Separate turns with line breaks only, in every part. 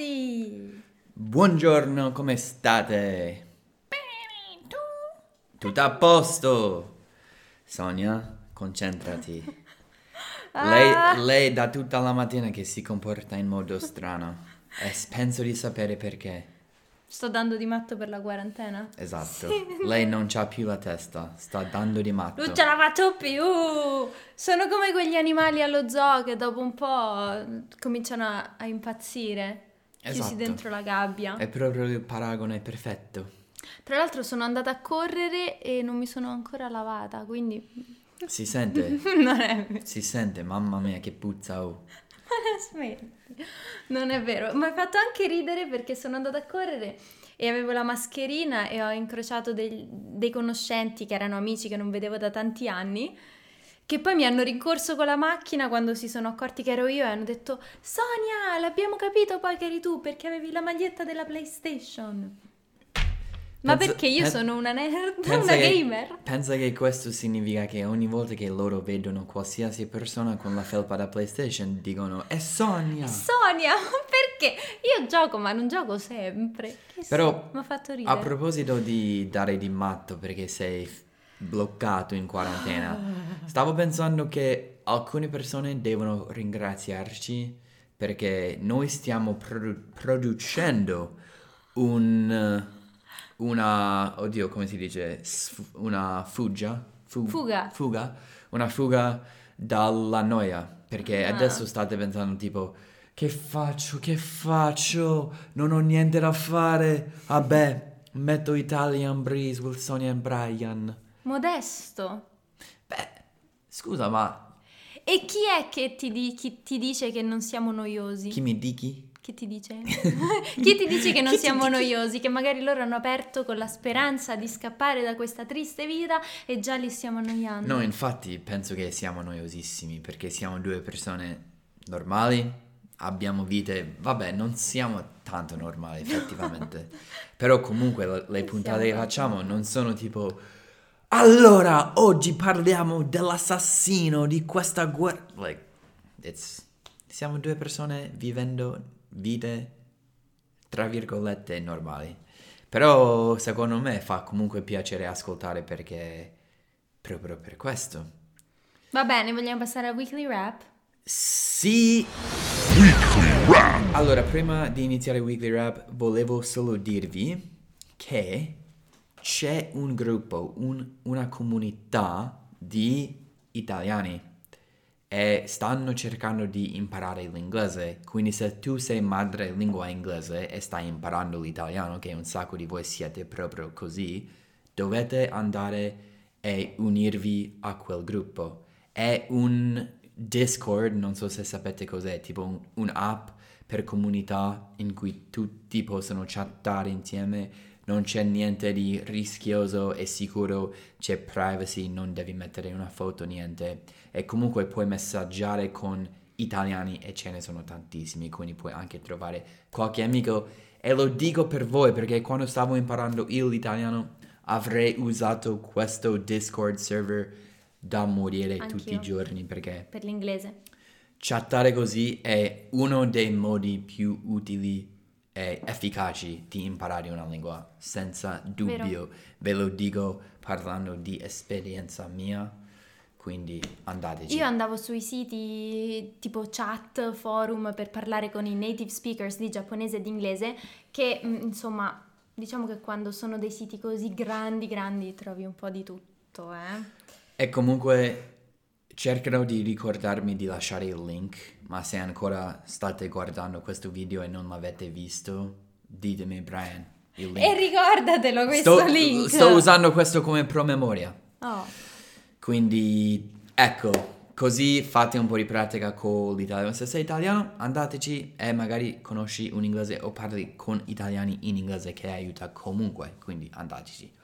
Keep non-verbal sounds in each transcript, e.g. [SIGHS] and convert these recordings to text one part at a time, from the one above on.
ragazzi!
Buongiorno, come state?
Bene, tu?
Tutto a posto? Sonia, concentrati.
Ah.
Lei, lei da tutta la mattina che si comporta in modo strano e penso di sapere perché.
Sto dando di matto per la quarantena?
Esatto, lei non c'ha più la testa, sta dando di matto.
Non ce la faccio più! Sono come quegli animali allo zoo che dopo un po' cominciano a, a impazzire. Chiusi
Esatto.
dentro la gabbia.
È proprio il paragone perfetto.
Tra l'altro sono andata a correre e non mi sono ancora lavata, quindi
Si sente, [LAUGHS]
non è vero.
si sente, mamma mia che puzza oh.
Smetti. Non è vero, mi ha fatto anche ridere perché sono andata a correre e avevo la mascherina e ho incrociato dei, dei conoscenti che erano amici che non vedevo da tanti anni, che poi mi hanno rincorso con la macchina quando si sono accorti che ero io e hanno detto Sonia, l'abbiamo capito poi che eri tu perché avevi la maglietta della PlayStation. Ma
Penso-
perché io
pen-
sono una nerd, [LAUGHS] una
che-
gamer?
Pensa che questo significa che ogni volta che loro vedono qualsiasi persona con la felpa da PlayStation dicono è Sonia.
Sonia, [LAUGHS] perché? Io gioco ma non gioco sempre. Che
Però,
mi ha fatto
A
ridere.
proposito di dare di matto perché sei bloccato in quarantena, stavo pensando che alcune persone devono ringraziarci perché noi stiamo produ- producendo un una oddio come si dice? Una fuggia Fu-
Fuga.
fuga? Una fuga dalla noia perché
Ah.
adesso state pensando tipo che faccio? Che faccio? Non ho niente da fare. Vabbè metto Italian Breeze with Sonia e Brian
Modesto.
beh scusa ma
E chi è che ti, di- chi ti dice che non siamo noiosi?
chi mi dichi
Chi ti dice? [LAUGHS] chi ti dice che non siamo noiosi? Che magari loro hanno aperto con la speranza di scappare da questa triste vita e già li stiamo annoiando.
No, infatti penso che siamo noiosissimi perché siamo due persone normali, abbiamo vite, vabbè, non siamo tanto normali effettivamente, [LAUGHS] però comunque le, puntate che facciamo non sono tipo allora oggi parliamo dell'assassino di questa guerra, like it's siamo due persone vivendo vite tra virgolette normali. Però secondo me fa comunque piacere ascoltare perché proprio per questo.
Va bene, vogliamo passare al weekly rap?
Sì. Allora, prima di iniziare il weekly rap, volevo solo dirvi che c'è un gruppo, un- una comunità di italiani e stanno cercando di imparare l'inglese. Quindi se tu sei madrelingua inglese e stai imparando l'italiano, che un sacco di voi siete proprio così, dovete andare e unirvi a quel gruppo. È un Discord, non so se sapete cos'è, tipo un, un'app per comunità in cui tutti possono chattare insieme, non c'è niente di rischioso e sicuro, c'è privacy, non devi mettere una foto, niente. E comunque puoi messaggiare con italiani e ce ne sono tantissimi, quindi puoi anche trovare qualche amico. E lo dico per voi perché quando stavo imparando io l'italiano avrei usato questo Discord server da morire tutti i
Anch'io.
giorni perché
Per l'inglese.
chattare così è uno dei modi più utili e efficaci di imparare una lingua, senza dubbio. Ve lo dico parlando di esperienza mia, quindi andateci.
Io andavo sui siti tipo chat, forum per parlare con i native speakers di giapponese e di inglese che mm, insomma diciamo che quando sono dei siti così grandi grandi trovi un po' di tutto, eh.
E comunque cercherò di ricordarmi di lasciare il link, ma se ancora state guardando questo video e non l'avete visto, ditemi Brian. Il link.
E ricordatelo questo
sto,
link.
sto usando questo come promemoria.
Oh,
Quindi ecco, così fate un po' di pratica con l'italiano. Se sei italiano, andateci e magari conosci un inglese o parli con italiani in inglese che aiuta comunque. Quindi andateci.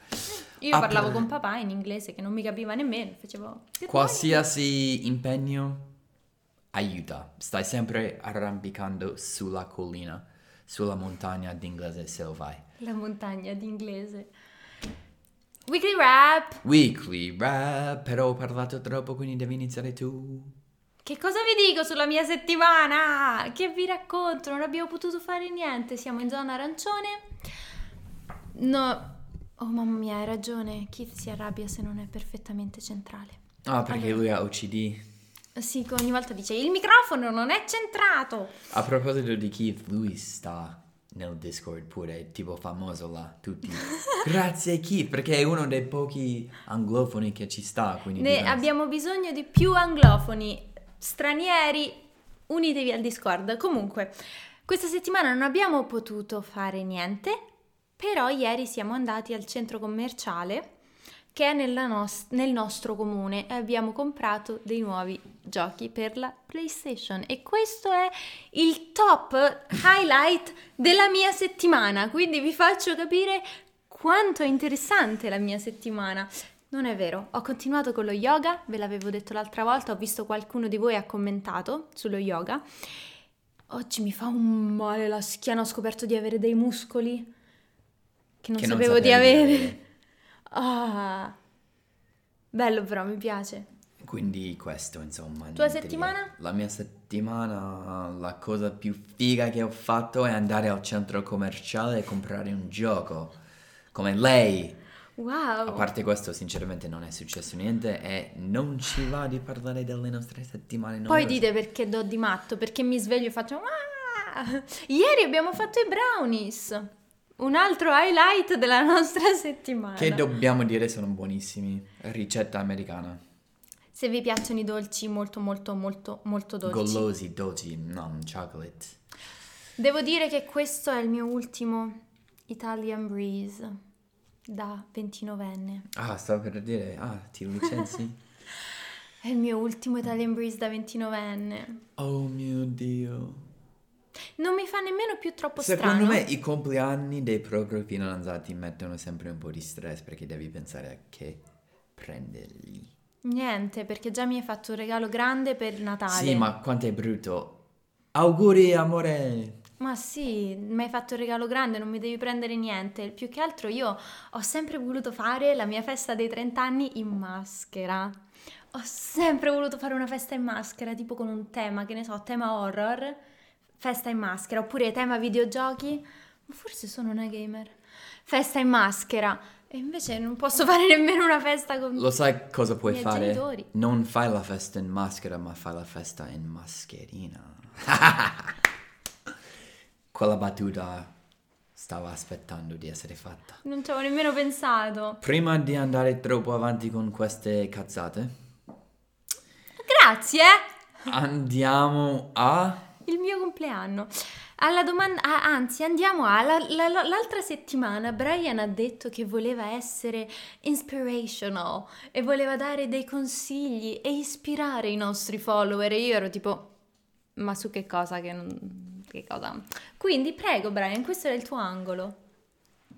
Io
Ah,
parlavo con papà in inglese che non mi capiva nemmeno, facevo.
Qualsiasi impegno aiuta. Stai sempre arrampicando sulla collina, sulla montagna d'inglese se lo fai.
la montagna d'inglese. Weekly rap.
Weekly rap, però ho parlato troppo, quindi devi iniziare tu.
Che cosa vi dico sulla mia settimana? Che vi racconto? Non abbiamo potuto fare niente, siamo in zona arancione. No, oh mamma mia, hai ragione, Keith si arrabbia se non è perfettamente centrale.
Ah, perché
Allora.
lui ha OCD.
Sì, ogni volta dice il microfono non è centrato.
A proposito di Keith, lui sta nel Discord pure, tipo famoso là, tutti. [LAUGHS] Grazie Keith, perché è uno dei pochi anglofoni che ci sta,
Ne abbiamo bisogno di più anglofoni, stranieri, unitevi al Discord. Comunque, questa settimana non abbiamo potuto fare niente, però ieri siamo andati al centro commerciale che è nos- nel nostro comune e abbiamo comprato dei nuovi giochi per la PlayStation e questo è il top highlight della mia settimana, quindi vi faccio capire quanto è interessante la mia settimana. Non è vero, ho continuato con lo yoga, ve l'avevo detto l'altra volta, ho visto qualcuno di voi ha commentato sullo yoga. Oggi mi fa un male la schiena, ho scoperto di avere dei muscoli che non
Che non
sapevo di
sapevi di
avere. [LAUGHS] Ah, bello però, mi piace.
Quindi questo, insomma.
Tua settimana?
che. La mia settimana, la cosa più figa che ho fatto è andare al centro commerciale e comprare un gioco. Come lei. A
Wow.
parte questo, sinceramente non è successo niente e non ci va di parlare delle nostre settimane
Poi
noiose.
dite perché do di matto, perché mi sveglio e faccio "Ah!" Ieri abbiamo fatto i brownies. Un altro highlight della [LAUGHS] nostra settimana.
Che dobbiamo dire sono buonissimi. Ricetta americana.
Se vi piacciono i dolci molto molto molto molto dolci.
Golosi, dolci, no, chocolate.
Devo dire che questo è il mio ultimo Italian Breeze da 29enne.
Ah, stavo per dire, ah, ti licenzi? [LAUGHS]
È il mio ultimo Italian Breeze da 29enne.
oh mio Dio.
Non mi fa nemmeno più troppo
Secondo
strano.
me i compleanni dei propri fidanzati mettono sempre un po' di stress perché devi pensare a che prendergli.
Niente, perché già mi hai fatto un regalo grande per Natale.
Sì, ma quanto è brutto. Auguri, amore.
Ma sì, mi hai fatto un regalo grande, non mi devi prendere niente. Più che altro io ho sempre voluto fare la mia festa dei 30 anni in maschera. Ho sempre voluto fare una festa in maschera, tipo con un tema, che ne so, tema horror, festa in maschera, oppure tema videogiochi. Ma forse sono una gamer. Festa in maschera. E invece non posso [LAUGHS] fare nemmeno una festa con...
Lo sai cosa puoi fare?
genitori.
Non fai la festa in maschera, ma fai la festa in mascherina. [LAUGHS] Quella battuta stava aspettando di essere fatta.
Non ci avevo nemmeno pensato.
Prima di andare troppo avanti con queste cazzate,
Grazie!
andiamo a...
Il mio compleanno. Alla domanda, ah, anzi, andiamo alla la- la- l'altra settimana. Brian ha detto che voleva essere inspirational e voleva dare dei consigli e ispirare i nostri follower. E io ero tipo, ma su che cosa? Che, non- che cosa? Quindi, prego, Brian, questo era il tuo angolo.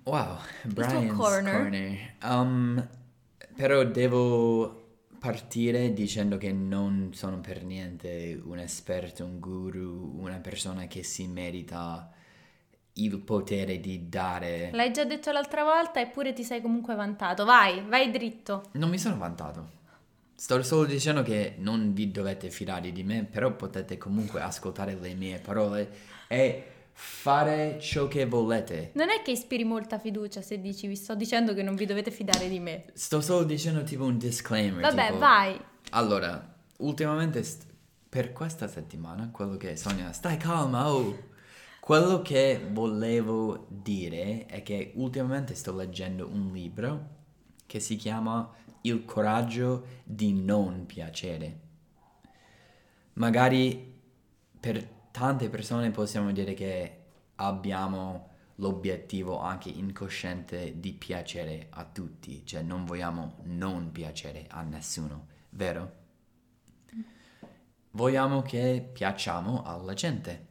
Wow, Brian's
corner.
corner. Um, però devo partire dicendo che non sono per niente un esperto, un guru, una persona che si merita il potere di dare.
L'hai già detto l'altra volta, eppure ti sei comunque vantato. Vai, vai dritto.
Non mi sono vantato. Sto solo dicendo che non vi dovete fidare di me, però potete comunque ascoltare le mie parole e fare ciò che volete.
Non è che ispiri molta fiducia se dici vi sto dicendo che non vi dovete fidare di me.
Sto solo dicendo tipo un disclaimer.
Vabbè,
tipo-
vai.
Allora, ultimamente st- per questa settimana, quello che Sonia, stai calma, oh. Quello che volevo dire è che ultimamente sto leggendo un libro che si chiama Il coraggio di non piacere. Magari per tante persone possiamo dire che abbiamo l'obiettivo anche incosciente di piacere a tutti, cioè non vogliamo non piacere a nessuno, vero? Vogliamo che piacciamo alla gente.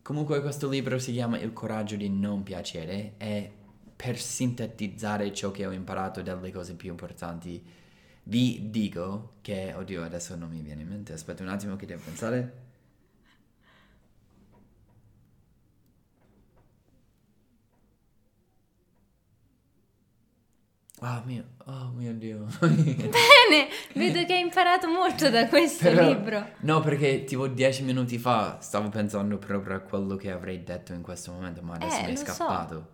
Comunque questo libro si chiama Il coraggio di non piacere e per sintetizzare ciò che ho imparato delle cose più importanti vi dico che, oddio adesso non mi viene in mente, aspetta un attimo che devo pensare. Oh mio, oh mio Dio. [LAUGHS]
Bene, vedo che hai imparato molto da questo
Però-
libro.
No, perché tipo dieci minuti fa stavo pensando proprio a quello che avrei detto in questo momento, ma adesso
Eh,
mi è
lo so.
scappato.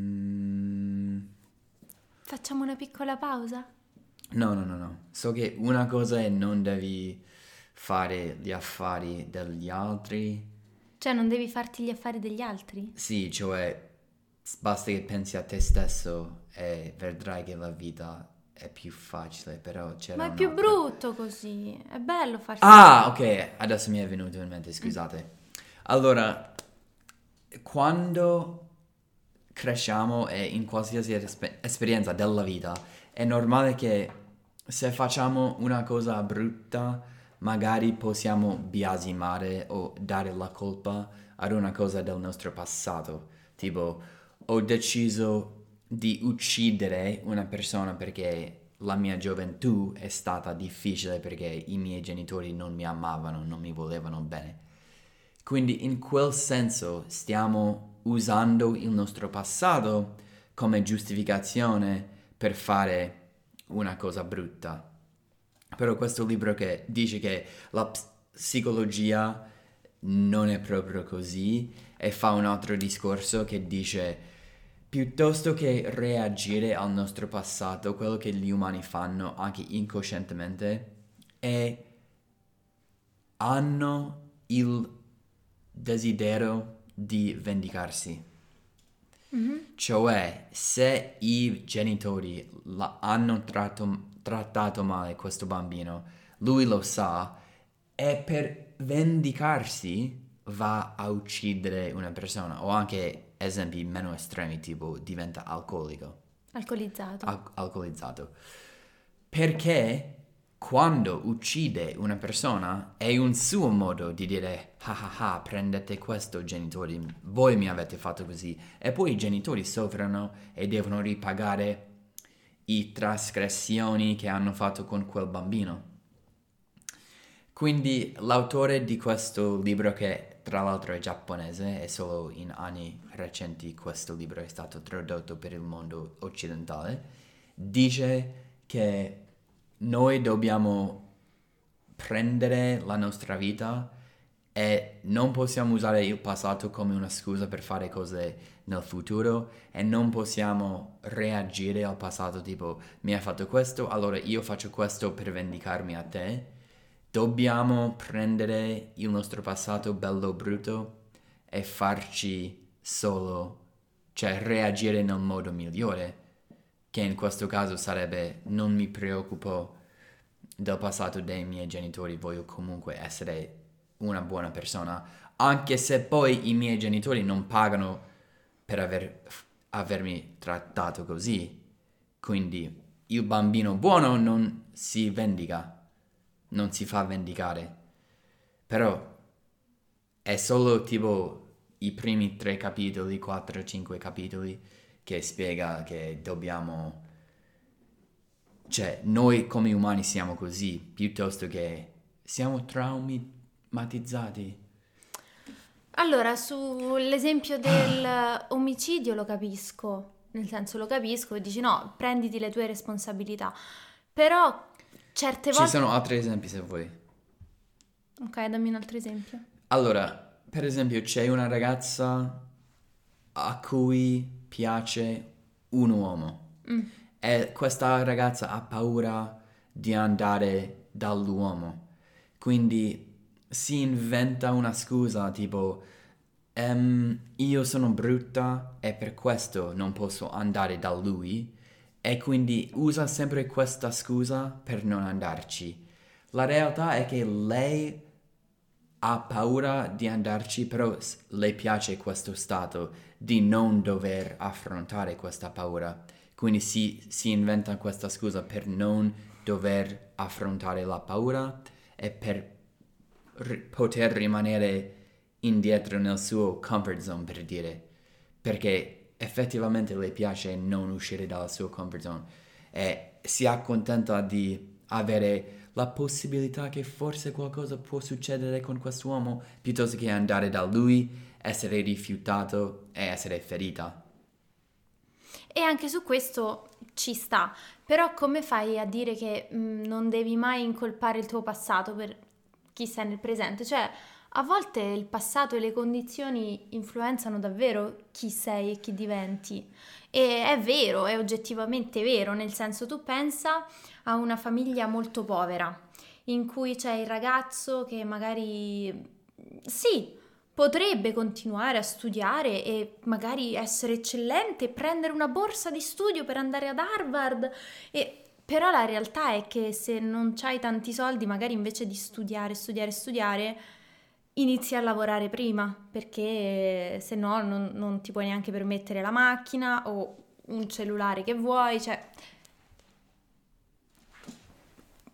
Ehm,
Facciamo una piccola pausa?
No, no, no, no. So che una cosa è non devi fare gli affari degli altri.
Cioè, non devi farti gli affari degli altri?
Sì, cioè basta che pensi a te stesso e vedrai che la vita è più facile, però c'era
Ma è più brutto così. È bello farsi...
Ah, ok, adesso mi è venuto in mente, scusate. Allora, quando cresciamo e in qualsiasi espe- esperienza della vita, è normale che se facciamo una cosa brutta, magari possiamo biasimare o dare la colpa ad una cosa del nostro passato. Tipo, ho deciso di uccidere una persona perché la mia gioventù è stata difficile perché i miei genitori non mi amavano, non mi volevano bene. Quindi in quel senso stiamo usando il nostro passato come giustificazione per fare una cosa brutta. Però questo libro che dice che la ps- psicologia non è proprio così e fa un altro discorso che dice piuttosto che reagire al nostro passato, quello che gli umani fanno anche incoscientemente è hanno il desiderio di vendicarsi. Cioè, se i genitori hanno tratto- trattato male questo bambino, lui lo sa, e per vendicarsi va a uccidere una persona. O anche esempi meno estremi, tipo diventa alcolico
Alcolizzato.
al- alcolizzato. Perché quando uccide una persona è un suo modo di dire ah ah ah prendete questo genitori, voi mi avete fatto così e poi i genitori soffrono e devono ripagare i trasgressioni che hanno fatto con quel bambino. Quindi l'autore di questo libro che tra l'altro è giapponese e solo in anni recenti questo libro è stato tradotto per il mondo occidentale, dice che noi dobbiamo prendere la nostra vita e non possiamo usare il passato come una scusa per fare cose nel futuro e non possiamo reagire al passato tipo mi hai fatto questo, allora io faccio questo per vendicarmi a te. Dobbiamo prendere il nostro passato bello brutto e farci solo, cioè reagire nel modo migliore, che in questo caso sarebbe non mi preoccupo del passato dei miei genitori, voglio comunque essere una buona persona, anche se poi i miei genitori non pagano per aver- avermi trattato così. Quindi il bambino buono non si vendica, non si fa vendicare. Però è solo tipo i primi tre capitoli, 4-5 capitoli, che spiega che dobbiamo... Cioè, noi come umani siamo così, piuttosto che siamo traumatizzati.
Allora, sull'esempio dell'omicidio [SIGHS] lo capisco, nel senso lo capisco e dici no, prenditi le tue responsabilità, però certe
Ci
volte...
sono altri esempi se vuoi.
Ok, dammi un altro esempio.
Allora, per esempio, c'è una ragazza a cui piace un uomo e questa ragazza ha paura di andare dall'uomo. Quindi si inventa una scusa tipo "Ehm, io sono brutta e per questo non posso andare da lui e quindi usa sempre questa scusa per non andarci. La realtà è che lei ha paura di andarci, però le piace questo stato di non dover affrontare questa paura. Quindi si, si inventa questa scusa per non dover affrontare la paura e per ri- poter rimanere indietro nel suo comfort zone, per dire. Perché effettivamente le piace non uscire dalla sua comfort zone e si accontenta di avere la possibilità che forse qualcosa può succedere con quest'uomo piuttosto che andare da lui, essere rifiutato e essere ferita.
E anche su questo ci sta, però come fai a dire che mh, mm, non devi mai incolpare il tuo passato per chi sei nel presente? Cioè, a volte il passato e le condizioni influenzano davvero chi sei e chi diventi. E è vero, è oggettivamente vero, nel senso tu pensa a una famiglia molto povera, in cui c'è il ragazzo che magari sì, potrebbe continuare a studiare e magari essere eccellente, prendere una borsa di studio per andare ad Harvard e però la realtà è che se non hai tanti soldi, magari invece di studiare, studiare, studiare, inizi a lavorare prima, perché se no non, non ti puoi neanche permettere la macchina o un cellulare che vuoi, cioè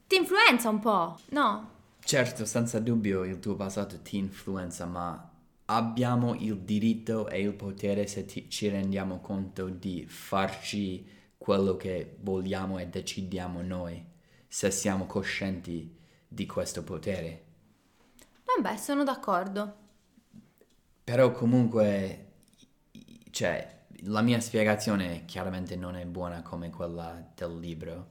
ti influenza un po', no?
Certo, senza dubbio il tuo passato ti influenza, ma abbiamo il diritto e il potere se ti, ci rendiamo conto di farci quello che vogliamo e decidiamo noi, se siamo coscienti di questo potere.
Vabbè, sono d'accordo.
Però comunque, cioè, la mia spiegazione chiaramente non è buona come quella del libro,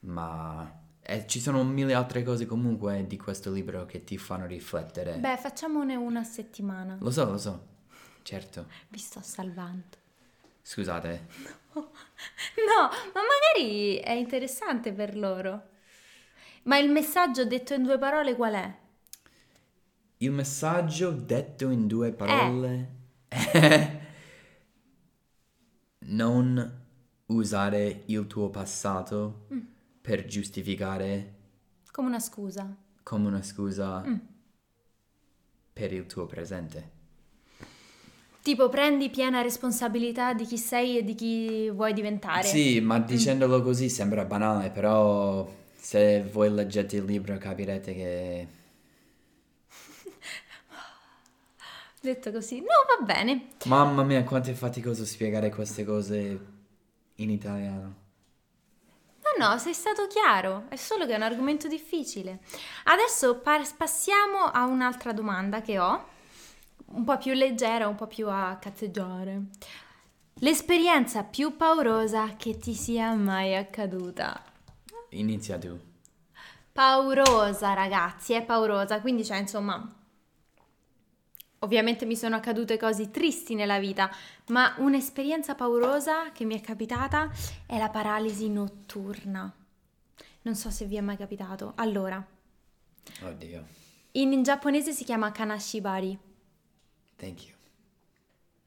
ma e ci sono mille altre cose comunque di questo libro che ti fanno riflettere.
Beh, facciamone una a settimana.
Lo so, lo so, certo.
Vi sto salvando.
Scusate.
No, [LAUGHS] no ma magari è interessante per loro. Ma il messaggio detto in due parole qual è?
Il messaggio detto in due parole è non usare il tuo passato mm per giustificare...
Come una scusa.
Come una scusa mm. per il tuo presente.
Tipo prendi piena responsabilità di chi sei e di chi vuoi diventare.
Sì, ma mm. dicendolo mm. così sembra banale, però se voi leggete il libro capirete che...
Detto così, no, va bene.
Mamma mia, quanto è faticoso spiegare queste cose in italiano
no, sei stato chiaro, è solo che è un argomento difficile. Adesso par- passiamo a un'altra domanda che ho, un po' più leggera, un po' più a cazzeggiare. L'esperienza più paurosa che ti sia mai accaduta?
Inizia tu.
Paurosa, ragazzi, è paurosa, quindi c'è insomma Ovviamente mi sono accadute cose tristi nella vita, ma un'esperienza paurosa che mi è capitata è la paralisi notturna. Non so se vi è mai capitato. Allora.
Oddio.
In, in giapponese si chiama kanashibari.
Thank you.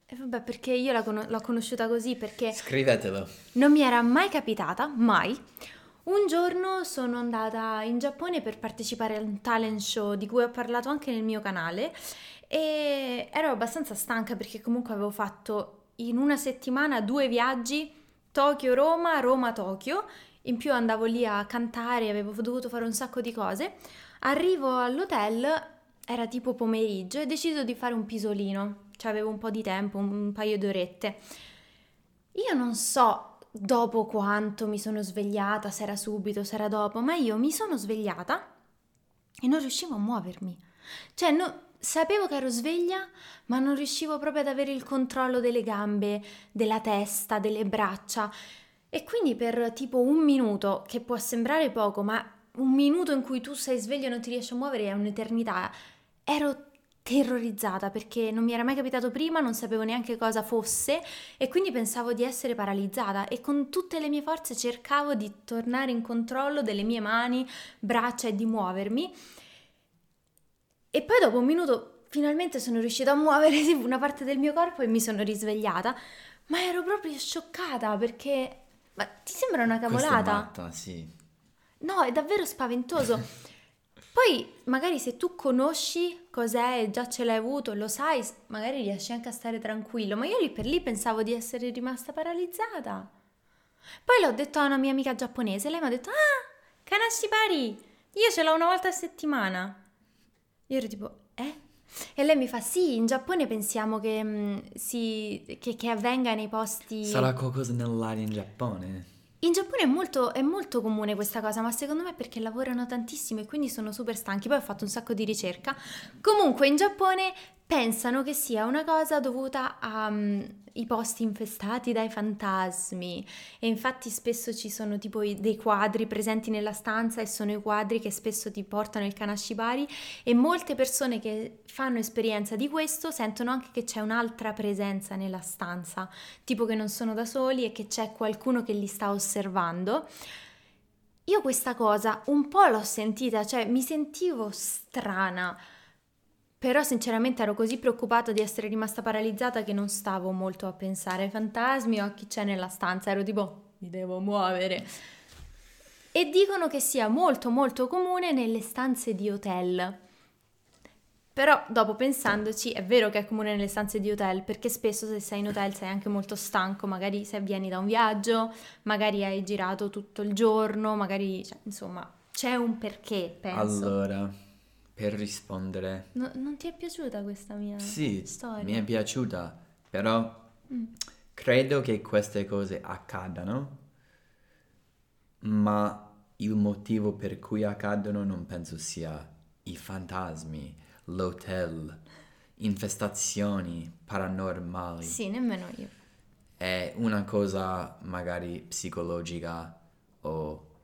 E vabbè, perché io la con- l'ho conosciuta così perché...
Scrivetelo.
Non mi era mai capitata, mai. Un giorno sono andata in Giappone per partecipare a un talent show di cui ho parlato anche nel mio canale e ero abbastanza stanca perché comunque avevo fatto in una settimana due viaggi, Tokyo-Roma, Roma-Tokyo, in più andavo lì a cantare, avevo dovuto fare un sacco di cose. Arrivo all'hotel, era tipo pomeriggio e decido di fare un pisolino, cioè avevo un po' di tempo, un paio di orette. Io non so dopo quanto mi sono svegliata, se era subito, se era dopo, ma io mi sono svegliata e non riuscivo a muovermi. Cioè, no, Sapevo che ero sveglia, ma non riuscivo proprio ad avere il controllo delle gambe, della testa, delle braccia. E quindi per tipo un minuto, che può sembrare poco, ma un minuto in cui tu sei sveglio e non ti riesci a muovere è un'eternità. Ero terrorizzata perché non mi era mai capitato prima, non sapevo neanche cosa fosse e quindi pensavo di essere paralizzata e con tutte le mie forze cercavo di tornare in controllo delle mie mani, braccia e di muovermi e poi dopo un minuto finalmente sono riuscita a muovere [LAUGHS] una parte del mio corpo e mi sono risvegliata, ma ero proprio scioccata perché... Ma ti sembra una cavolata?
Matta, sì.
No, è davvero spaventoso. [LAUGHS] Poi magari se tu conosci cos'è già ce l'hai avuto, lo sai, magari riesci anche a stare tranquillo, ma io lì per lì pensavo di essere rimasta paralizzata. Poi l'ho detto a una mia amica giapponese, lei mi ha detto, ah, Kanashibari, io ce l'ho una volta a settimana. Io ero tipo, eh? E lei mi fa, sì, in Giappone pensiamo che, mh, mm, si, che, che avvenga nei posti...
Sarà qualcosa nell'aria in Giappone?
In Giappone è molto, è molto, comune questa cosa, ma secondo me è perché lavorano tantissimo e quindi sono super stanchi. Poi ho fatto un sacco di ricerca. Comunque in Giappone pensano che sia una cosa dovuta ai um, posti infestati dai fantasmi. E infatti spesso ci sono tipo dei quadri presenti nella stanza e sono i quadri che spesso ti portano il Kanashibari e molte persone che fanno esperienza di questo sentono anche che c'è un'altra presenza nella stanza, tipo che non sono da soli e che c'è qualcuno che li sta osservando. Io questa cosa un po' l'ho sentita, cioè mi sentivo strana però sinceramente ero così preoccupata di essere rimasta paralizzata che non stavo molto a pensare ai fantasmi o a chi c'è nella stanza, ero tipo mi devo muovere. E dicono che sia molto molto comune nelle stanze di hotel. Però dopo pensandoci è vero che è comune nelle stanze di hotel perché spesso se sei in hotel sei anche molto stanco, magari se vieni da un viaggio, magari hai girato tutto il giorno, magari cioè, insomma c'è un perché, penso.
Allora, per rispondere.
No, non ti è piaciuta questa mia
sì,
storia?
mi è piaciuta, però mm. credo che queste cose accadano, ma il motivo per cui accadono non penso sia i fantasmi, l'hotel, infestazioni paranormali.
Sì, nemmeno io.
È una cosa magari psicologica o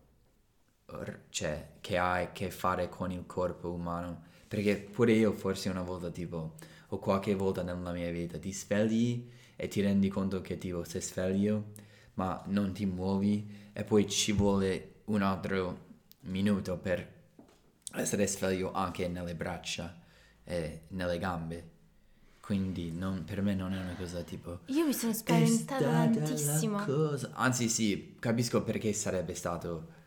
cioè, che ha a che fare con il corpo umano. Perché pure io forse una volta tipo, o qualche volta nella mia vita, ti svegli e ti rendi conto che tipo sei sveglio, ma non ti muovi e poi ci vuole un altro minuto per essere sveglio anche nelle braccia e nelle gambe. Quindi non, per me non è una cosa tipo...
Io mi sono spaventata tantissimo.
Anzi sì, capisco perché sarebbe stato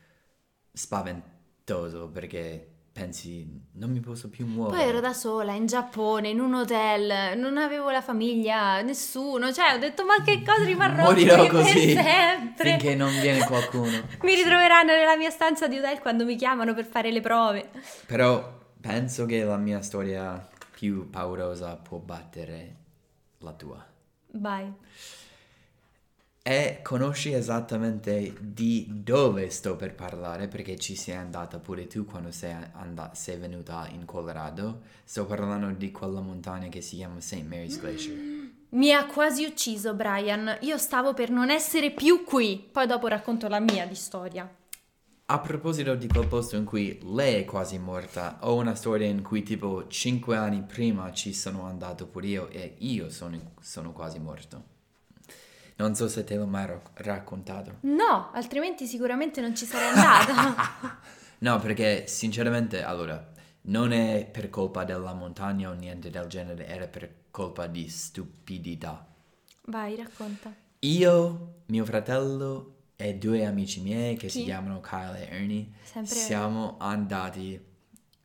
spaventoso perché pensi non mi posso più muovere.
Poi ero da sola in Giappone, in un hotel, non avevo la famiglia, nessuno, cioè ho detto ma che cosa rimarrò
Morirò così
per [LAUGHS] sempre.
finché non viene qualcuno. [LAUGHS]
mi ritroveranno nella mia stanza di hotel quando mi chiamano per fare le prove.
Però penso che la mia storia più paurosa può battere la tua.
Vai.
E conosci esattamente di dove sto per parlare perché ci sei andata pure tu quando sei, and- sei venuta in Colorado. Sto parlando di quella montagna che si chiama St. Mary's Glacier.
Mi ha quasi ucciso Brian. Io stavo per non essere più qui. Poi dopo racconto la mia di storia.
A proposito di quel posto in cui lei è quasi morta, ho una storia in cui tipo 5 anni prima ci sono andato pure io e io sono, sono quasi morto. Non so se te l'ho mai raccontato.
No, altrimenti sicuramente non ci sarei andata. [LAUGHS]
no, perché sinceramente, allora, non è per colpa della montagna o niente del genere, era per colpa di stupidità.
Vai, racconta.
Io, mio fratello e due amici miei che Chi? si chiamano Kyle e Ernie, Sempre siamo andati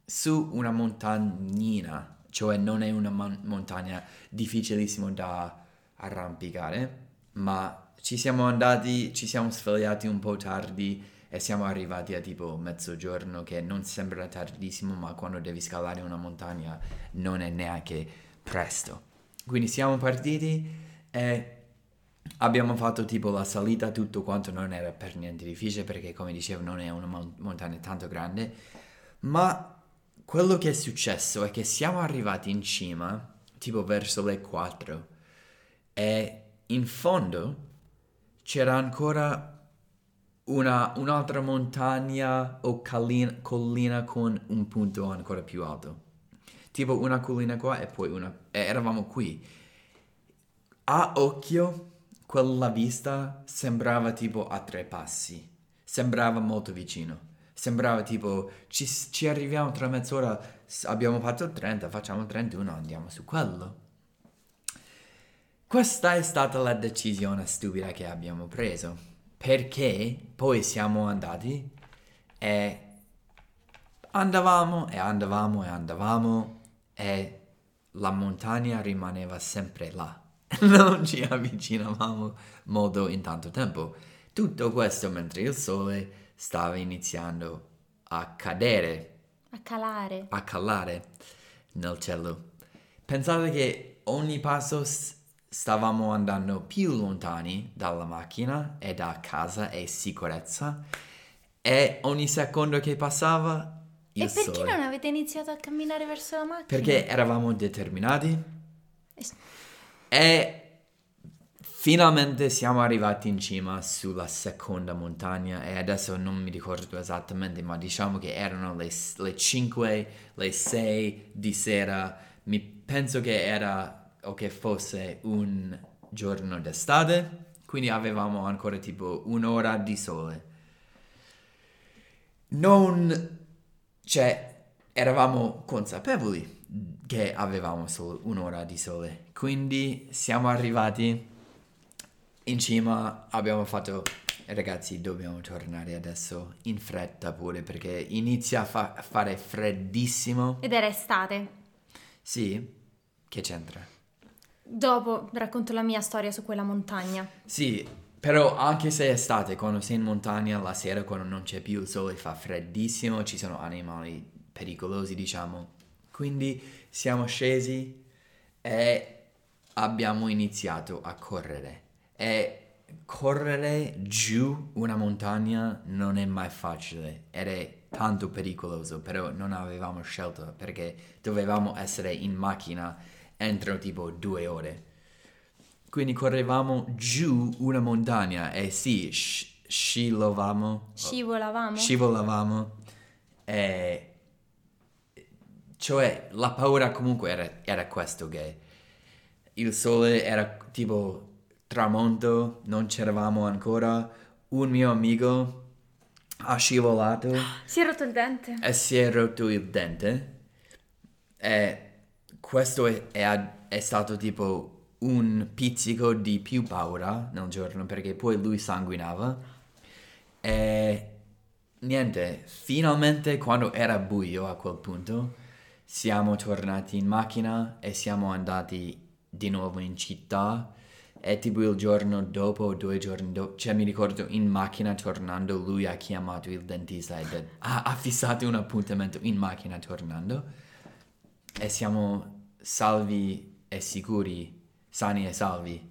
su una montagnina, cioè non è una man- montagna difficilissima da arrampicare ma ci siamo andati, ci siamo svegliati un po' tardi e siamo arrivati a tipo mezzogiorno che non sembra tardissimo, ma quando devi scalare una montagna non è neanche presto. Quindi siamo partiti e abbiamo fatto tipo la salita, tutto quanto non era per niente difficile perché come dicevo non è una montagna tanto grande, ma quello che è successo è che siamo arrivati in cima tipo verso le 4 e in fondo c'era ancora una, un'altra montagna o collina, collina, con un punto ancora più alto. Tipo una collina qua e poi una... E eravamo qui. A occhio, quella vista sembrava tipo a tre passi. Sembrava molto vicino. Sembrava tipo, ci, ci arriviamo tra mezz'ora, abbiamo fatto 30, facciamo 31, andiamo su quello. Questa è stata la decisione stupida che abbiamo preso, perché poi siamo andati e andavamo e andavamo e andavamo e la montagna rimaneva sempre là. [LAUGHS] Non ci avvicinavamo molto in tanto tempo. Tutto questo mentre il sole stava iniziando a cadere.
A calare.
A calare nel cielo. Pensate che ogni passo stavamo andando più lontani dalla macchina e da casa e sicurezza e ogni secondo che passava il
e perché
sole.
non avete iniziato a camminare verso la macchina?
Perché eravamo determinati
s-
e finalmente siamo arrivati in cima sulla seconda montagna e adesso non mi ricordo esattamente, ma diciamo che erano le, le 5, le 6 di sera. Mi penso che era o che fosse un giorno d'estate, quindi avevamo ancora tipo un'ora di sole. Non, cioè, eravamo consapevoli che avevamo solo un'ora di sole, quindi siamo arrivati in cima, abbiamo fatto, ragazzi, dobbiamo tornare adesso in fretta pure perché inizia a, fa- a fare freddissimo.
Ed era estate.
Sì, che c'entra?
Dopo racconto la mia storia su quella montagna.
Sì, però anche se è estate, quando sei in montagna, la sera quando non c'è più il sole fa freddissimo, ci sono animali pericolosi, diciamo. Quindi siamo scesi e abbiamo iniziato a correre. E correre giù una montagna non è mai facile ed è tanto pericoloso, però non avevamo scelto perché dovevamo essere in macchina entro tipo due ore. Quindi correvamo giù una montagna e sì, sci- scivolavamo,
Scivolavamo.
scivolavamo e cioè la paura comunque era, era questo che il sole era tipo tramonto, non c'eravamo ancora, un mio amico ha scivolato [GASPS]
Si è rotto il dente.
e si è rotto il dente e questo è, è- è stato tipo un pizzico di più paura nel giorno perché poi lui sanguinava. E niente, finalmente quando era buio a quel punto siamo tornati in macchina e siamo andati di nuovo in città. E tipo il giorno dopo due giorni dopo, cioè mi ricordo in macchina tornando lui ha chiamato il dentista e ha, ha fissato un appuntamento in macchina tornando. E siamo salvi e sicuri, sani e salvi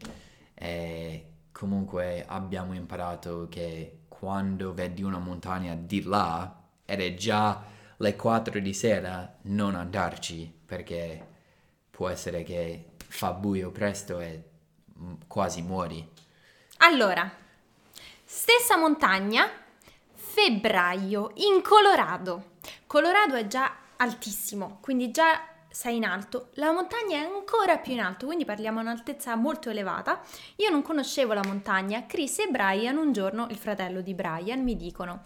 e comunque abbiamo imparato che quando vedi una montagna di là ed è già le 4 di sera non andarci perché può essere che fa buio presto e mm, quasi muori.
Allora, stessa montagna, febbraio, in Colorado. Colorado è già altissimo, quindi già sei in alto. La montagna è ancora più in alto, quindi parliamo di un'altezza molto elevata. Io non conoscevo la montagna. Chris e Brian, un giorno, il fratello di Brian, mi dicono...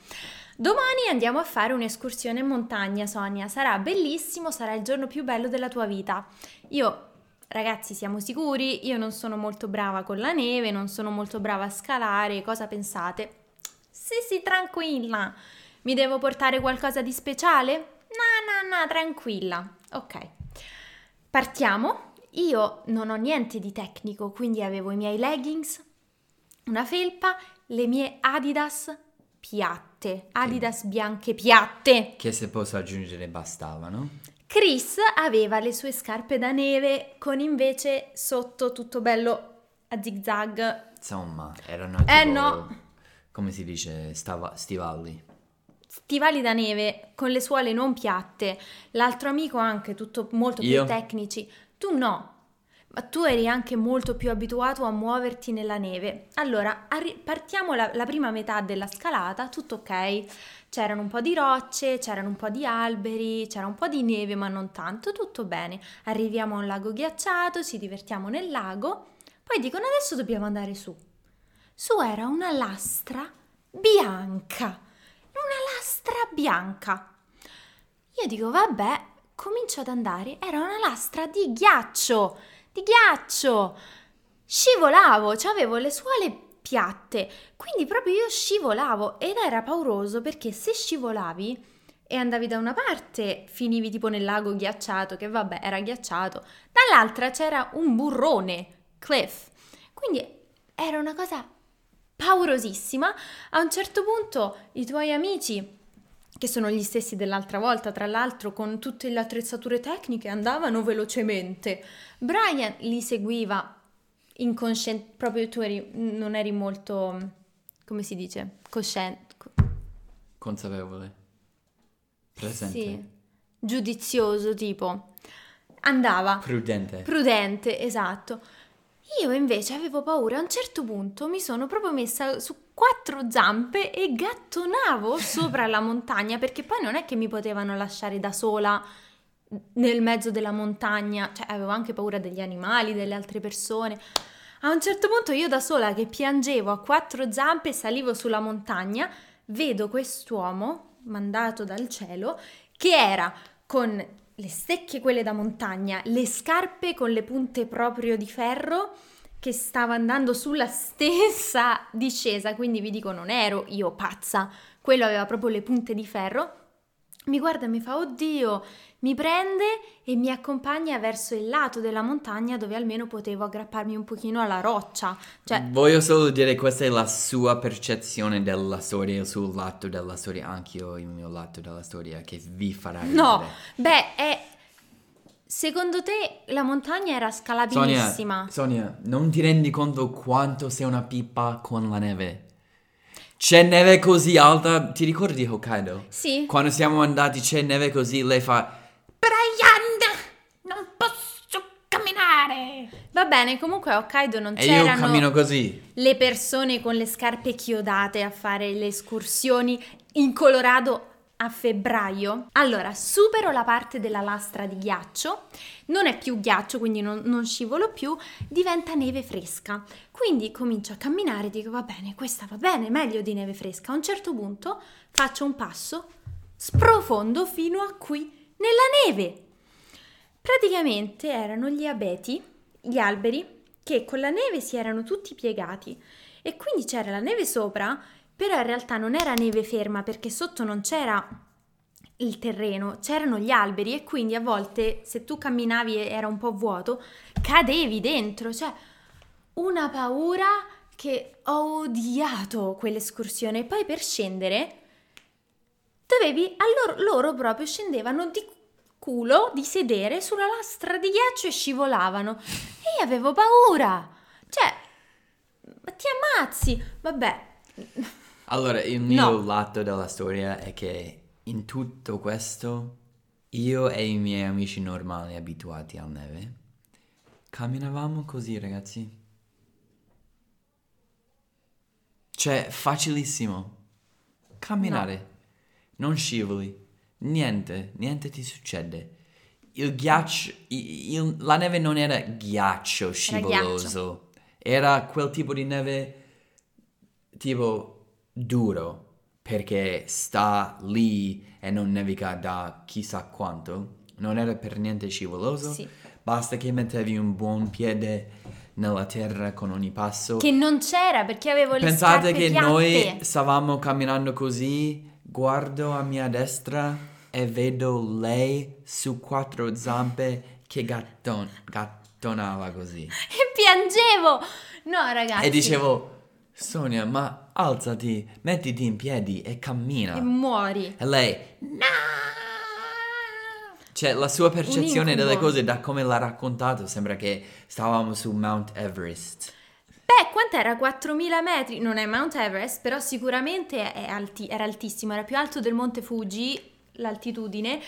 Domani andiamo a fare un'escursione in montagna, Sonia. Sarà bellissimo, sarà il giorno più bello della tua vita. Io, ragazzi, siamo sicuri? Io non sono molto brava con la neve, non sono molto brava a scalare. Cosa pensate? Sì, sì, tranquilla. Mi devo portare qualcosa di speciale? No, no, no, tranquilla. Ok. Partiamo. Io non ho niente di tecnico, quindi avevo i miei leggings, una felpa, le mie Adidas piatte, Adidas bianche piatte.
Che se posso aggiungere bastavano.
Chris aveva le sue scarpe da neve con invece sotto tutto bello a zig zag.
Insomma, erano
Eh,
tipo,
no.
come si dice, stava- stivalli.
Stivali da neve con le suole non piatte, l'altro amico anche tutto molto più
Io?
tecnici. Tu no, ma tu eri anche molto più abituato a muoverti nella neve. Allora, arri- partiamo la, la prima metà della scalata, tutto ok. C'erano un po' di rocce, c'erano un po' di alberi, c'era un po' di neve, ma non tanto, tutto bene. Arriviamo a un lago ghiacciato, ci divertiamo nel lago, poi dicono adesso dobbiamo andare su. Su era una lastra bianca, una lastra bianca. Io dico, vabbè, comincio ad andare. Era una lastra di ghiaccio, di ghiaccio. Scivolavo, cioè avevo le suole piatte, quindi proprio io scivolavo ed era pauroso perché se scivolavi e andavi da una parte finivi tipo nel lago ghiacciato, che vabbè era ghiacciato, dall'altra c'era un burrone, cliff. Quindi era una cosa paurosissima. A un certo punto i tuoi amici che sono gli stessi dell'altra volta, tra l'altro con tutte le attrezzature tecniche, andavano velocemente. Brian li seguiva inconsciente, proprio tu eri, non eri molto, come si dice, cosciente.
Consapevole. Presente.
Sì, giudizioso tipo. Andava.
Prudente.
Prudente, esatto. Io invece avevo paura, a un certo punto mi sono proprio messa su quattro zampe e gattonavo [LAUGHS] sopra la montagna perché poi non è che mi potevano lasciare da sola nel mezzo della montagna, cioè avevo anche paura degli animali, delle altre persone. A un certo punto io da sola che piangevo a quattro zampe salivo sulla montagna, vedo quest'uomo mandato dal cielo che era con le stecche quelle da montagna, le scarpe con le punte proprio di ferro che stava andando sulla stessa [LAUGHS] discesa, quindi vi dico non ero io pazza, quello aveva proprio le punte di ferro. Mi guarda e mi fa oddio, mi prende e mi accompagna verso il lato della montagna dove almeno potevo aggrapparmi un pochino alla roccia. Cioè,
Voglio solo dire questa è la sua percezione della storia, il suo lato della storia, anch'io il mio lato della storia che vi farà ridere.
no, beh, è... Secondo te la montagna era
Sonia,
scalabilissima?
Sonia, non ti rendi conto quanto sei una pippa con la neve? C'è neve così alta, ti ricordi Hokkaido?
Sì.
Quando siamo andati c'è neve così, lei fa
Brian, non posso camminare.
Va bene, comunque a Hokkaido non
e io
c'erano
cammino così.
le persone con le scarpe chiodate a fare le escursioni in Colorado a febbraio. Allora, supero la parte della lastra di ghiaccio, non è più ghiaccio, quindi non, non scivolo più, diventa neve fresca. Quindi comincio a camminare, dico va bene, questa va bene, meglio di neve fresca. A un certo punto faccio un passo, sprofondo fino a qui, nella neve. Praticamente erano gli abeti, gli alberi, che con la neve si erano tutti piegati e quindi c'era la neve sopra, però in realtà non era neve ferma perché sotto non c'era il terreno, c'erano gli alberi e quindi a volte se tu camminavi e era un po' vuoto, cadevi dentro, cioè una paura che ho odiato quell'escursione. Poi per scendere dovevi, allora loro proprio scendevano di culo, di sedere sulla lastra di ghiaccio e scivolavano. E io avevo paura. Cioè, ti ammazzi. Vabbè.
Allora, il mio
No.
lato della storia è che in tutto questo, io e i miei amici normali abituati alla neve, camminavamo così, ragazzi. Cioè, facilissimo. Camminare. Non scivoli. Niente, niente ti succede. Il ghiaccio, i- il- la neve non era ghiaccio scivoloso. Era quel tipo di neve tipo duro perché sta lì e non nevica da chissà quanto. Non era per niente scivoloso.
Sì.
Basta che mettevi un buon piede nella terra con ogni passo.
Che non c'era perché avevo le
Pensate
scarpe
che
piatte.
noi stavamo camminando così, guardo a mia destra e vedo lei su quattro zampe che gatton- gattonava così.
E piangevo. No, ragazzi.
E dicevo, Sonia, ma alzati, mettiti in piedi e cammina.
E muori.
E lei, cioè la sua percezione delle cose da come l'ha raccontato sembra che stavamo su Mount Everest.
Beh, quant'era? 4000 metri? Non è Mount Everest, però sicuramente è alti- era altissimo, era più alto del Monte Fuji, l'altitudine,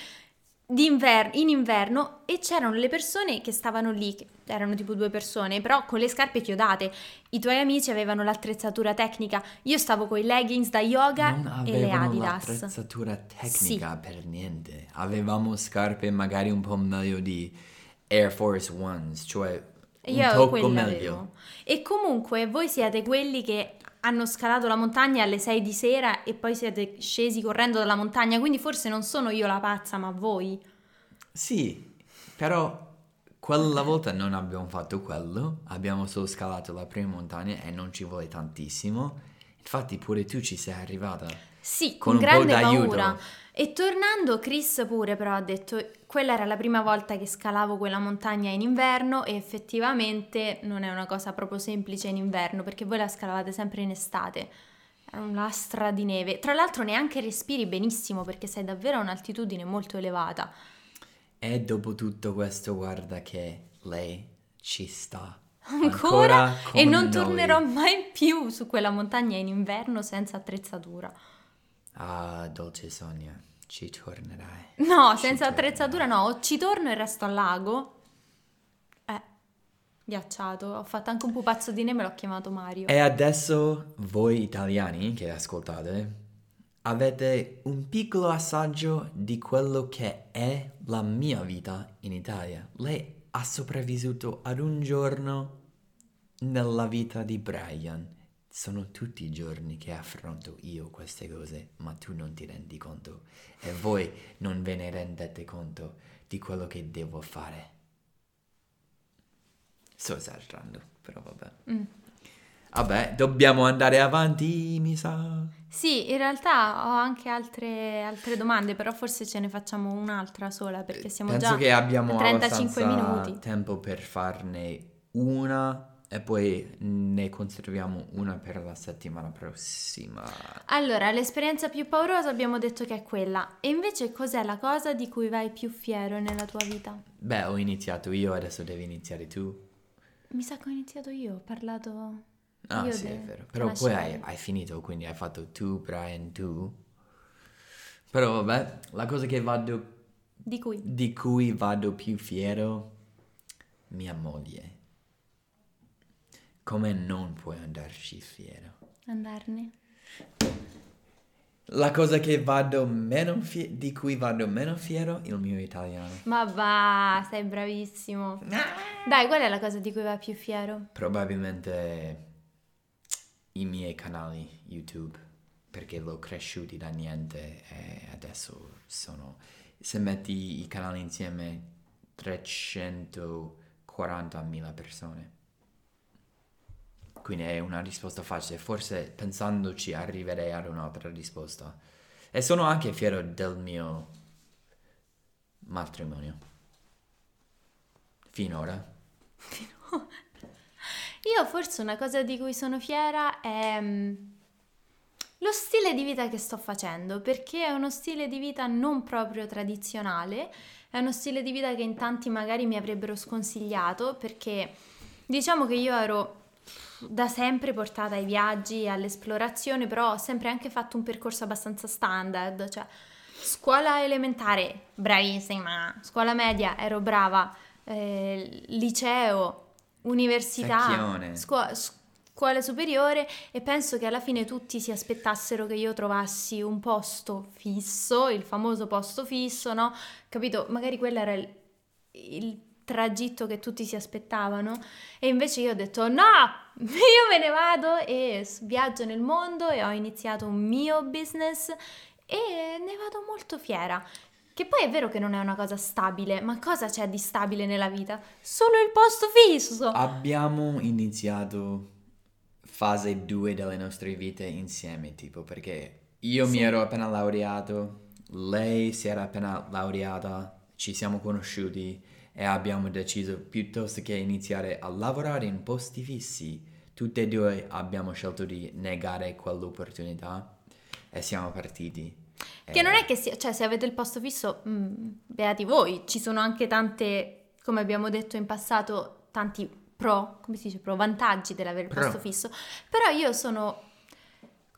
d'inver- in inverno e c'erano le persone che stavano lì, che erano tipo due persone, però con le scarpe chiodate. I tuoi amici avevano l'attrezzatura tecnica, io stavo con i leggings da yoga
Non
e le Adidas.
l'attrezzatura tecnica per niente. Avevamo scarpe magari un po' meglio di Air Force Ones, cioè un
Io quelle
meglio.
avevo. E comunque voi siete quelli che hanno scalato la montagna alle 6 di sera e poi siete scesi correndo dalla montagna, quindi forse non sono io la pazza, ma voi.
Sì, però quella volta non abbiamo fatto quello, abbiamo solo scalato la prima montagna e non ci vuole tantissimo. Infatti pure tu ci sei arrivata.
Sì,
Con
con,
un po'
grande
d'aiuto.
paura. E tornando, Chris pure però ha detto, quella era la prima volta che scalavo quella montagna in inverno e effettivamente non è una cosa proprio semplice in inverno perché voi la scalavate sempre in estate. Era una lastra di neve. Tra l'altro neanche respiri benissimo perché sei davvero a un'altitudine molto elevata.
E dopo tutto questo, guarda che lei ci sta.
Ancora? e
con
non
noi.
tornerò mai più su quella montagna in inverno senza attrezzatura.
Ah, dolce Sonia. Ci tornerai.
No,
Ci
senza
tornerai.
attrezzatura no, ci torno e resto al lago. Eh, ghiacciato. Ho fatto anche un pupazzo di neve e l'ho chiamato Mario.
E adesso voi italiani che ascoltate avete un piccolo assaggio di quello che è la mia vita in Italia. Lei ha sopravvissuto ad un giorno nella vita di Brian. Sono tutti i giorni che affronto io queste cose, ma tu non ti rendi conto e voi non ve ne rendete conto di quello che devo fare. Sto esagerando, però vabbè.
Mm.
Vabbè, dobbiamo andare avanti, mi sa.
Sì, in realtà ho anche altre, altre domande, però forse ce ne facciamo un'altra sola perché siamo
Penso
già
che abbiamo
a 35
abbastanza
minuti.
tempo per farne una e poi ne conserviamo una per la settimana prossima.
Allora, l'esperienza più paurosa abbiamo detto che è quella. E invece cos'è la cosa di cui vai più fiero nella tua vita?
Beh, ho iniziato io, adesso devi iniziare tu.
Mi sa che ho iniziato io, ho parlato...
Ah,
io
sì,
de-
è vero. Però poi hai, hai finito, quindi hai fatto tu, Brian, tu. Però vabbè, la cosa che vado,
Di cui?
di cui vado più fiero, mia moglie. Come non puoi andarci fiero?
Andarne?
La cosa che vado meno fie- di cui vado meno fiero, il mio italiano.
Ma va, sei bravissimo. Dai, qual è la cosa di cui vai più fiero?
Probabilmente i miei canali YouTube, perché l'ho cresciuti da niente e adesso sono... Se metti i canali insieme, 340.000 persone. Quindi è una risposta facile, forse pensandoci arriverei ad un'altra risposta. E sono anche fiero del mio matrimonio. Finora. [LAUGHS]
Io forse una cosa di cui sono fiera è mm, lo stile di vita che sto facendo, perché è uno stile di vita non proprio tradizionale, è uno stile di vita che in tanti magari mi avrebbero sconsigliato, perché diciamo che io ero da sempre portata ai viaggi, all'esplorazione, però ho sempre anche fatto un percorso abbastanza standard, cioè scuola elementare, bravissima, scuola media, ero brava, eh, liceo, università,
Secchione.
scuo- scuola superiore e penso che alla fine tutti si aspettassero che io trovassi un posto fisso, il famoso posto fisso, no? Capito? Magari quello era il, il tragitto che tutti si aspettavano e invece io ho detto no, [LAUGHS] io me ne vado e viaggio nel mondo e ho iniziato un mio business e ne vado molto fiera. Che poi è vero che non è una cosa stabile, ma cosa c'è di stabile nella vita? Solo il posto fisso.
Abbiamo iniziato fase 2 delle nostre vite insieme, tipo, perché io mi
Sì.
ero appena laureato, lei si era appena laureata, ci siamo conosciuti e abbiamo deciso piuttosto che iniziare a lavorare in posti fissi, tutte e due abbiamo scelto di negare quell'opportunità e siamo partiti.
Che
E-
non è che sia, cioè se avete il posto fisso, mm, beati voi, ci sono anche tante, come abbiamo detto in passato, tanti pro, come si dice, pro vantaggi dell'avere il posto fisso, però io sono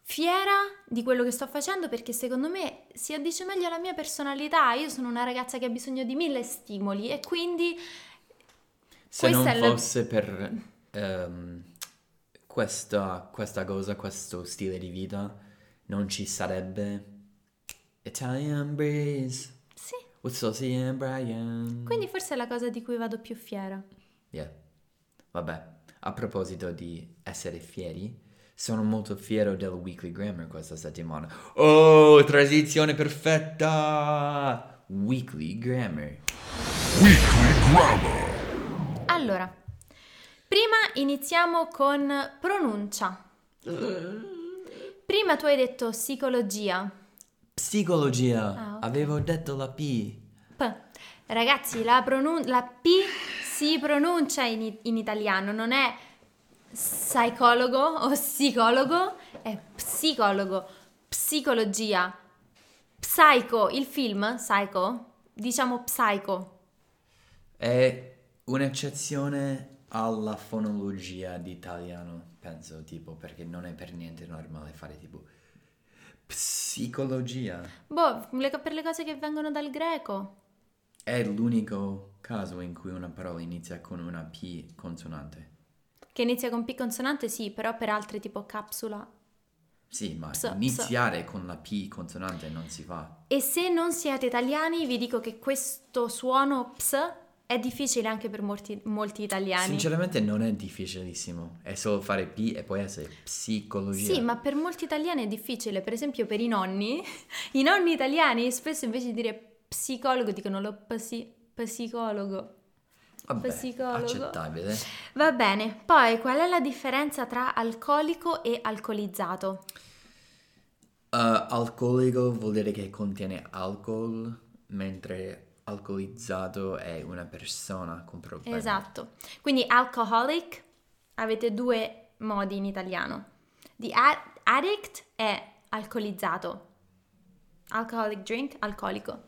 fiera di quello che sto facendo perché secondo me si addice meglio alla mia personalità, io sono una ragazza che ha bisogno di mille stimoli e quindi
Se non
è la-
fosse per ehm, questa, questa cosa, questo stile di vita, non ci sarebbe Italian Breeze,
sì,
with Sosie and Brian.
quindi forse è la cosa di cui vado più fiera.
Yeah. Vabbè, a proposito di essere fieri, sono molto fiero del Weekly Grammar questa settimana. Oh, transizione perfetta! Weekly Grammar.
Weekly Grammar.
Allora, prima iniziamo con pronuncia. Prima tu hai detto psicologia.
Psicologia.
Ah.
Avevo detto la P.
P. Ragazzi, la, pronun- la P si pronuncia in, in italiano, non è psicologo o psicologo, è psicologo, psicologia, psycho, il film, psycho, diciamo psycho.
È un'eccezione alla fonologia di italiano, penso, tipo, perché non è per niente normale fare tipo Psicologia.
Boh, le- per le cose che vengono dal greco.
È l'unico caso in cui una parola inizia con una P consonante.
Che inizia con P consonante, sì, però per altre tipo capsula.
Sì, ma
Ps,
iniziare con la P consonante non si fa.
E se non siete italiani, vi dico che questo suono ps è difficile anche per molti, molti italiani.
Sinceramente non è difficilissimo, è solo fare P e poi essere psicologia.
Sì, ma per molti italiani è difficile, per esempio per i nonni, [LAUGHS] i nonni italiani spesso invece di dire psicologo dicono lo psi- psicologo.
Vabbè,
psicologo.
accettabile.
Va bene, poi qual è la differenza tra alcolico e alcolizzato?
Uh, alcolico vuol dire che contiene alcol, mentre alcolizzato è una persona con problemi.
Esatto, quindi alcoholic avete due modi in italiano. The ad- addict è alcolizzato, alcoholic drink, alcolico.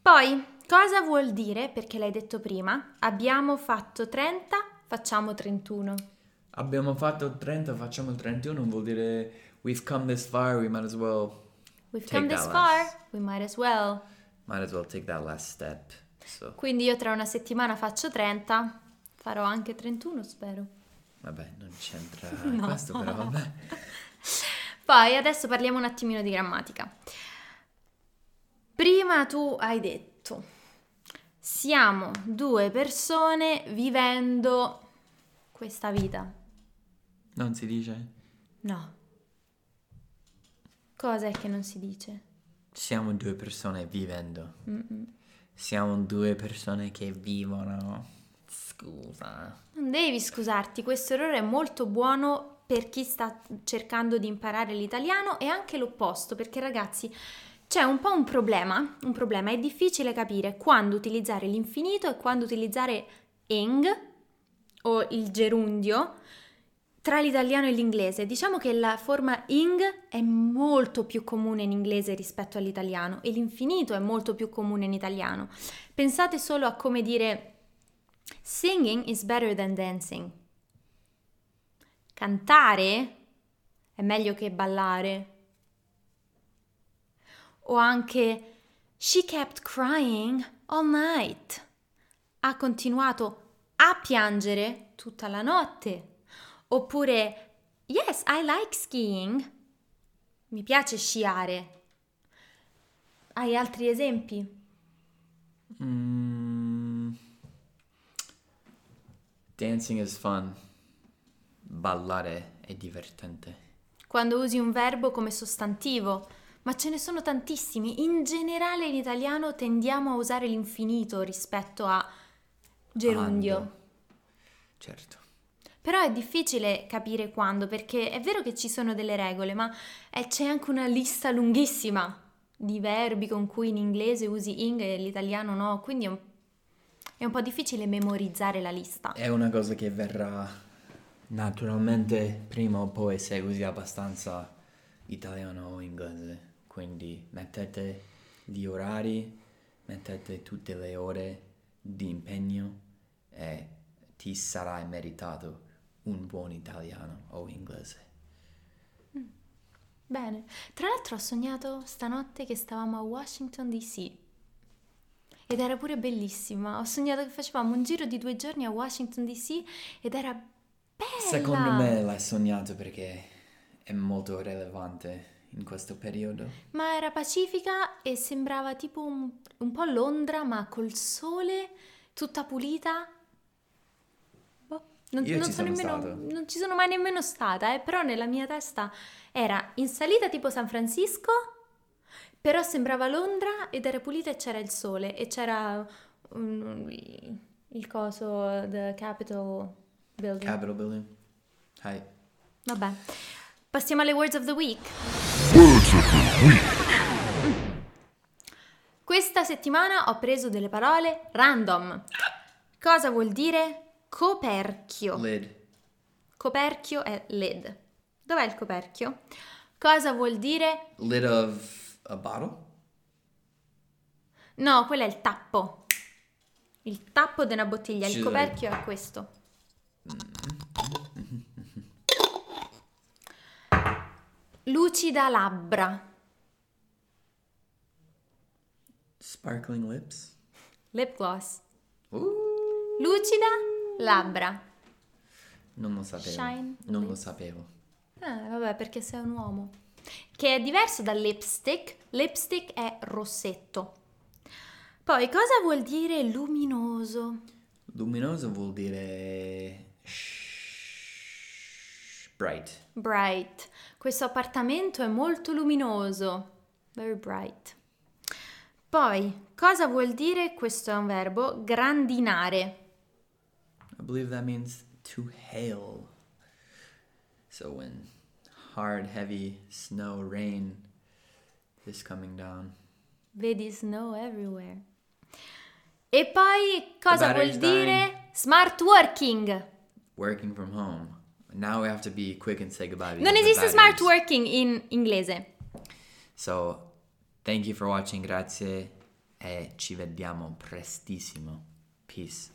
Poi, cosa vuol dire, perché l'hai detto prima, abbiamo fatto 30, facciamo 31.
Abbiamo fatto 30, facciamo 31, vuol dire we've come this far, we might as well
We've
Take
come this
last.
far, we might as well.
might as well take that last step. So,
Quindi io tra una settimana faccio 30, farò anche 31 spero.
vabbè, non c'entra [LAUGHS]
No.
questo però vabbè. [LAUGHS]
Poi adesso parliamo un attimino di grammatica. Prima tu hai detto, siamo due persone vivendo questa vita.
Non si dice?
No. Cosa è che non si dice?
Siamo due persone vivendo.
Mm-mm.
Siamo due persone che vivono. Scusa.
Non devi scusarti, questo errore è molto buono per chi sta cercando di imparare l'italiano e anche l'opposto, perché ragazzi c'è un po' un problema, un problema, è difficile capire quando utilizzare l'infinito e quando utilizzare ing o il gerundio tra l'italiano e l'inglese. Diciamo che la forma ing è molto più comune in inglese rispetto all'italiano e l'infinito è molto più comune in italiano. Pensate solo a come dire Singing is better than dancing. Cantare è meglio che ballare. O anche She kept crying all night. Ha continuato a piangere tutta la notte. Oppure Yes, I like skiing. Mi piace sciare. Hai altri esempi?
Mm. Dancing is fun. Ballare è divertente.
quando usi un verbo come sostantivo, ma ce ne sono tantissimi. In generale in italiano tendiamo a usare l'infinito rispetto a gerundio.
Ando. Certo.
Però è difficile capire quando, perché è vero che ci sono delle regole, ma eh, c'è anche una lista lunghissima di verbi con cui in inglese usi ing e l'italiano no, quindi è un, è un po' difficile memorizzare la lista.
È una cosa che verrà naturalmente prima o poi se usi abbastanza italiano o inglese. Quindi mettete gli orari, mettete tutte le ore di impegno e ti sarai meritato un buon italiano o inglese.
Bene, tra l'altro ho sognato stanotte che stavamo a Washington DC ed era pure bellissima. Ho sognato che facevamo un giro di due giorni a Washington DC ed era bella.
Secondo me l'hai sognato perché è molto rilevante in questo periodo.
Ma era pacifica e sembrava tipo un, un po' Londra, ma col sole, tutta pulita. Boh, non,
Io
non
ci
so
sono
nemmeno,
stato.
non ci sono mai nemmeno stata, eh, però nella mia testa era in salita tipo San Francisco, però sembrava Londra ed era pulita e c'era il sole e c'era um, il, il coso, the Capitol Building.
Capitol Building. Hi.
Vabbè, passiamo alle words of the week.
Words of the week.
Questa settimana ho preso delle parole random. Cosa vuol dire coperchio?
Lid.
Coperchio è lid. Dov'è il coperchio? Cosa vuol dire?
Lid of a bottle?
No, quello è il tappo. Il tappo di una bottiglia. Il coperchio è questo. Lucida labbra.
Sparkling lips.
Lip gloss.
Uh,
Lucida labbra.
non lo sapevo.
Shine
non lo
lips.
sapevo.
Ah, vabbè, perché sei un uomo. Che è diverso dal lipstick. Lipstick è rossetto. Poi, cosa vuol dire luminoso?
Luminoso vuol dire bright.
Bright. Questo appartamento è molto luminoso. Very bright. Poi, cosa vuol dire, questo è un verbo, grandinare?
I believe that means to hail. So when hard, heavy snow, rain is coming down.
Vedi snow everywhere. E poi, cosa vuol dire smart working?
Working from home. Now we have to be quick and say goodbye.
Non esiste smart working in inglese.
So, thank you for watching, grazie e ci vediamo prestissimo. Peace.